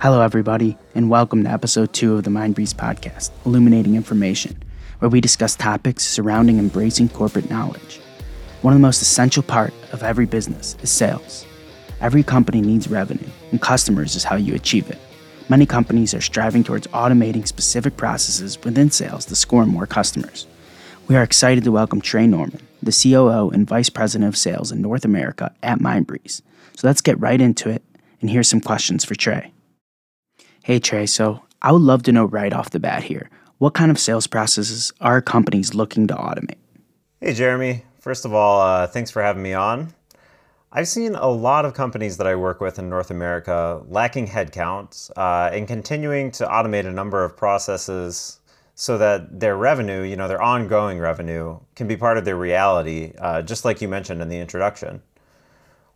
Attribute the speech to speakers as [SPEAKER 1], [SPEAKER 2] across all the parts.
[SPEAKER 1] Hello, everybody, and welcome to episode two of the Mindbreeze podcast, Illuminating Information, where we discuss topics surrounding embracing corporate knowledge. One of the most essential part of every business is sales. Every company needs revenue, and customers is how you achieve it. Many companies are striving towards automating specific processes within sales to score more customers. We are excited to welcome Trey Norman, the COO and Vice President of Sales in North America at Mindbreeze. So let's get right into it, and here's some questions for Trey. Hey Trey, so I would love to know right off the bat here what kind of sales processes are companies looking to automate?
[SPEAKER 2] Hey Jeremy, first of all, uh, thanks for having me on. I've seen a lot of companies that I work with in North America lacking headcount uh, and continuing to automate a number of processes so that their revenue, you know, their ongoing revenue, can be part of their reality, uh, just like you mentioned in the introduction.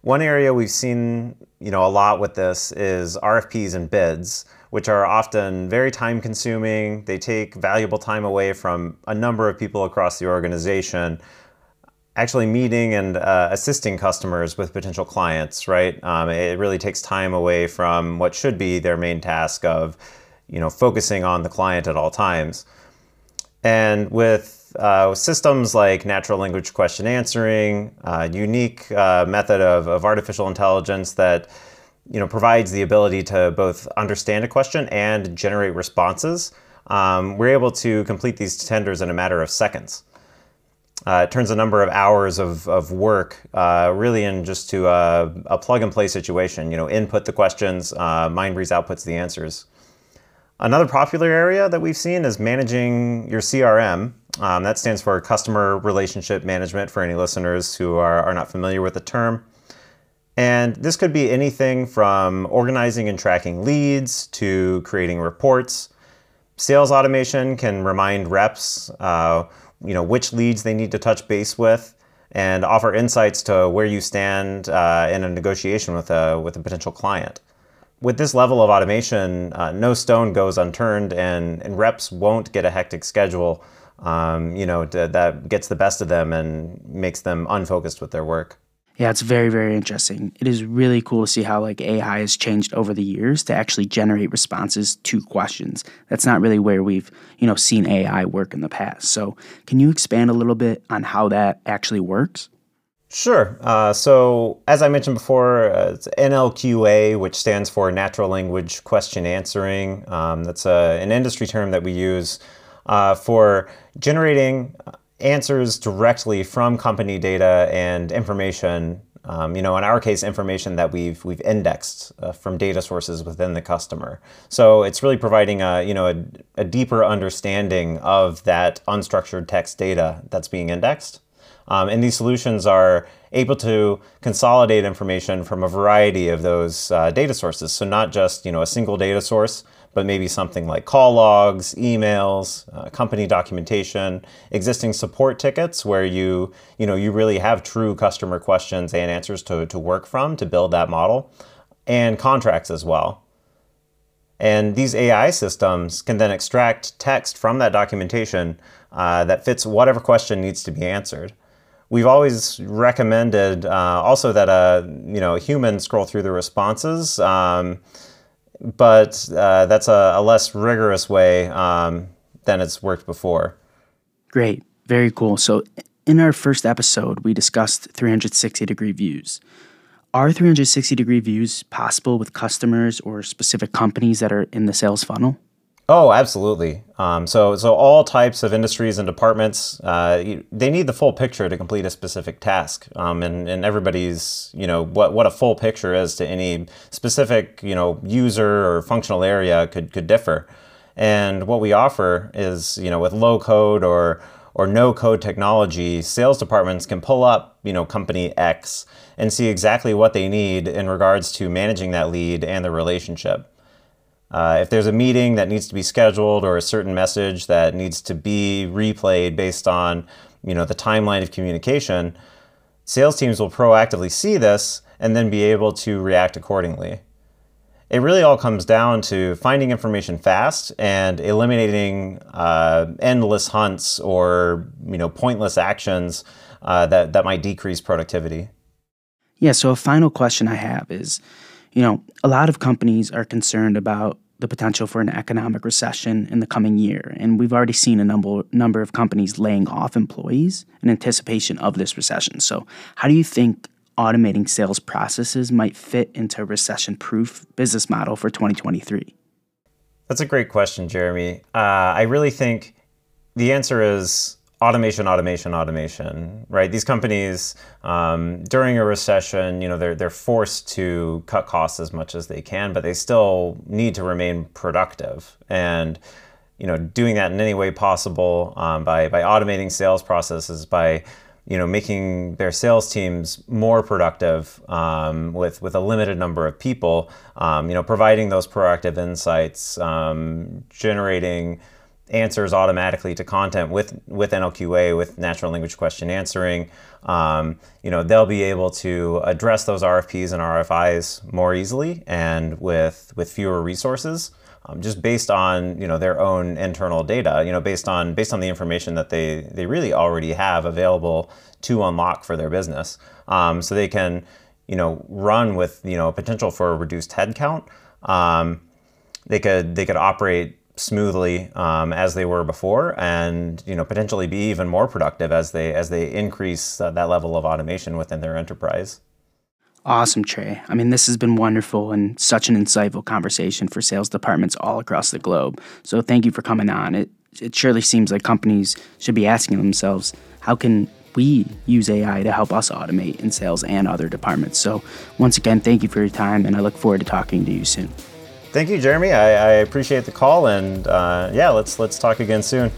[SPEAKER 2] One area we've seen, you know, a lot with this is RFPs and bids, which are often very time consuming. They take valuable time away from a number of people across the organization actually meeting and uh, assisting customers with potential clients, right? Um, it really takes time away from what should be their main task of, you know, focusing on the client at all times. And with uh, systems like natural language question answering, uh, unique uh, method of, of artificial intelligence that you know provides the ability to both understand a question and generate responses, um, we're able to complete these tenders in a matter of seconds. Uh, it turns a number of hours of, of work uh, really in just to a, a, plug and play situation. You know, input the questions, uh, Mindbreeze outputs the answers. Another popular area that we've seen is managing your CRM. Um, that stands for Customer Relationship Management for any listeners who are, are not familiar with the term. And this could be anything from organizing and tracking leads to creating reports. Sales automation can remind reps uh, you know, which leads they need to touch base with and offer insights to where you stand uh, in a negotiation with a, with a potential client. With this level of automation, uh, no stone goes unturned and, and reps won't get a hectic schedule um, you know, that gets the best of them and makes them unfocused with their work.
[SPEAKER 1] Yeah, it's very, very interesting. It is really cool to see how like AI has changed over the years to actually generate responses to questions. That's not really where we've, you know, seen AI work in the past. So can you expand a little bit on how that actually works?
[SPEAKER 2] Sure. Uh, so, as I mentioned before, uh, it's NLQA, which stands for Natural Language Question Answering. Um, that's a, an industry term that we use uh, for generating answers directly from company data and information. Um, you know, in our case, information that we've we've indexed uh, from data sources within the customer. So it's really providing a you know a, a deeper understanding of that unstructured text data that's being indexed. Um, and these solutions are able to consolidate information from a variety of those uh, data sources. So not just you know a single data source, but maybe something like call logs, emails, uh, company documentation, existing support tickets where you, you know, you really have true customer questions and answers to, to work from to build that model, and contracts as well. And these AI systems can then extract text from that documentation uh, that fits whatever question needs to be answered. We've always recommended uh, also that a you know a human scroll through the responses. Um, but uh, that's a, a, less rigorous way um, than it's worked before.
[SPEAKER 1] Great, very cool. So, in our first episode, we discussed 360 degree views. Are 360 degree views possible with customers or specific companies that are in the sales funnel?
[SPEAKER 2] Oh, absolutely. Um, so, so all types of industries and departments, uh, they need the full picture to complete a specific task. Um, and, and everybody's, you know, what, what a full picture is to any specific, you know, user or functional area could, could differ. And what we offer is, you know, with low code or, or no code technology, sales departments can pull up, you know, company X and see exactly what they need in regards to managing that lead and the relationship. Uh, if there's a meeting that needs to be scheduled or a certain message that needs to be replayed based on you know the timeline of communication, sales teams will proactively see this and then be able to react accordingly. It really all comes down to finding information fast and eliminating uh, endless hunts or you know pointless actions uh, that that might decrease productivity.
[SPEAKER 1] Yeah. So a final question I have is You know, a lot of companies are concerned about the potential for an economic recession in the coming year, and we've already seen a number number of companies laying off employees in anticipation of this recession. So, how do you think automating sales processes might fit into a recession-proof business model for 2023?
[SPEAKER 2] That's a great question, Jeremy. Uh, I really think the answer is automation, automation, automation, right? These companies um, during a recession, you know, they're they're forced to cut costs as much as they can, but they still need to remain productive and you know doing that in any way possible um, by by automating sales processes by you know making their sales teams more productive um, with with a limited number of people um, you know providing those proactive insights um, generating answers automatically to content with with NLQA with natural language question answering. Um, you know they'll be able to address those RFPs and RFIs more easily and with with fewer resources. Um, just based on you know their own internal data, you know based on based on the information that they they really already have available to unlock for their business, um, so they can you know run with you know potential for a reduced headcount. Um, they could they could operate smoothly um, as they were before, and you know potentially be even more productive as they as they increase uh, that level of automation within their enterprise.
[SPEAKER 1] Awesome, Trey. I mean, this has been wonderful and such an insightful conversation for sales departments all across the globe. So thank you for coming on. It it surely seems like companies should be asking themselves, how can we use AI to help us automate in sales and other departments? So once again, thank you for your time, and I look forward to talking to you soon.
[SPEAKER 2] Thank you, Jeremy. I, I appreciate the call, and uh, yeah, let's let's talk again soon.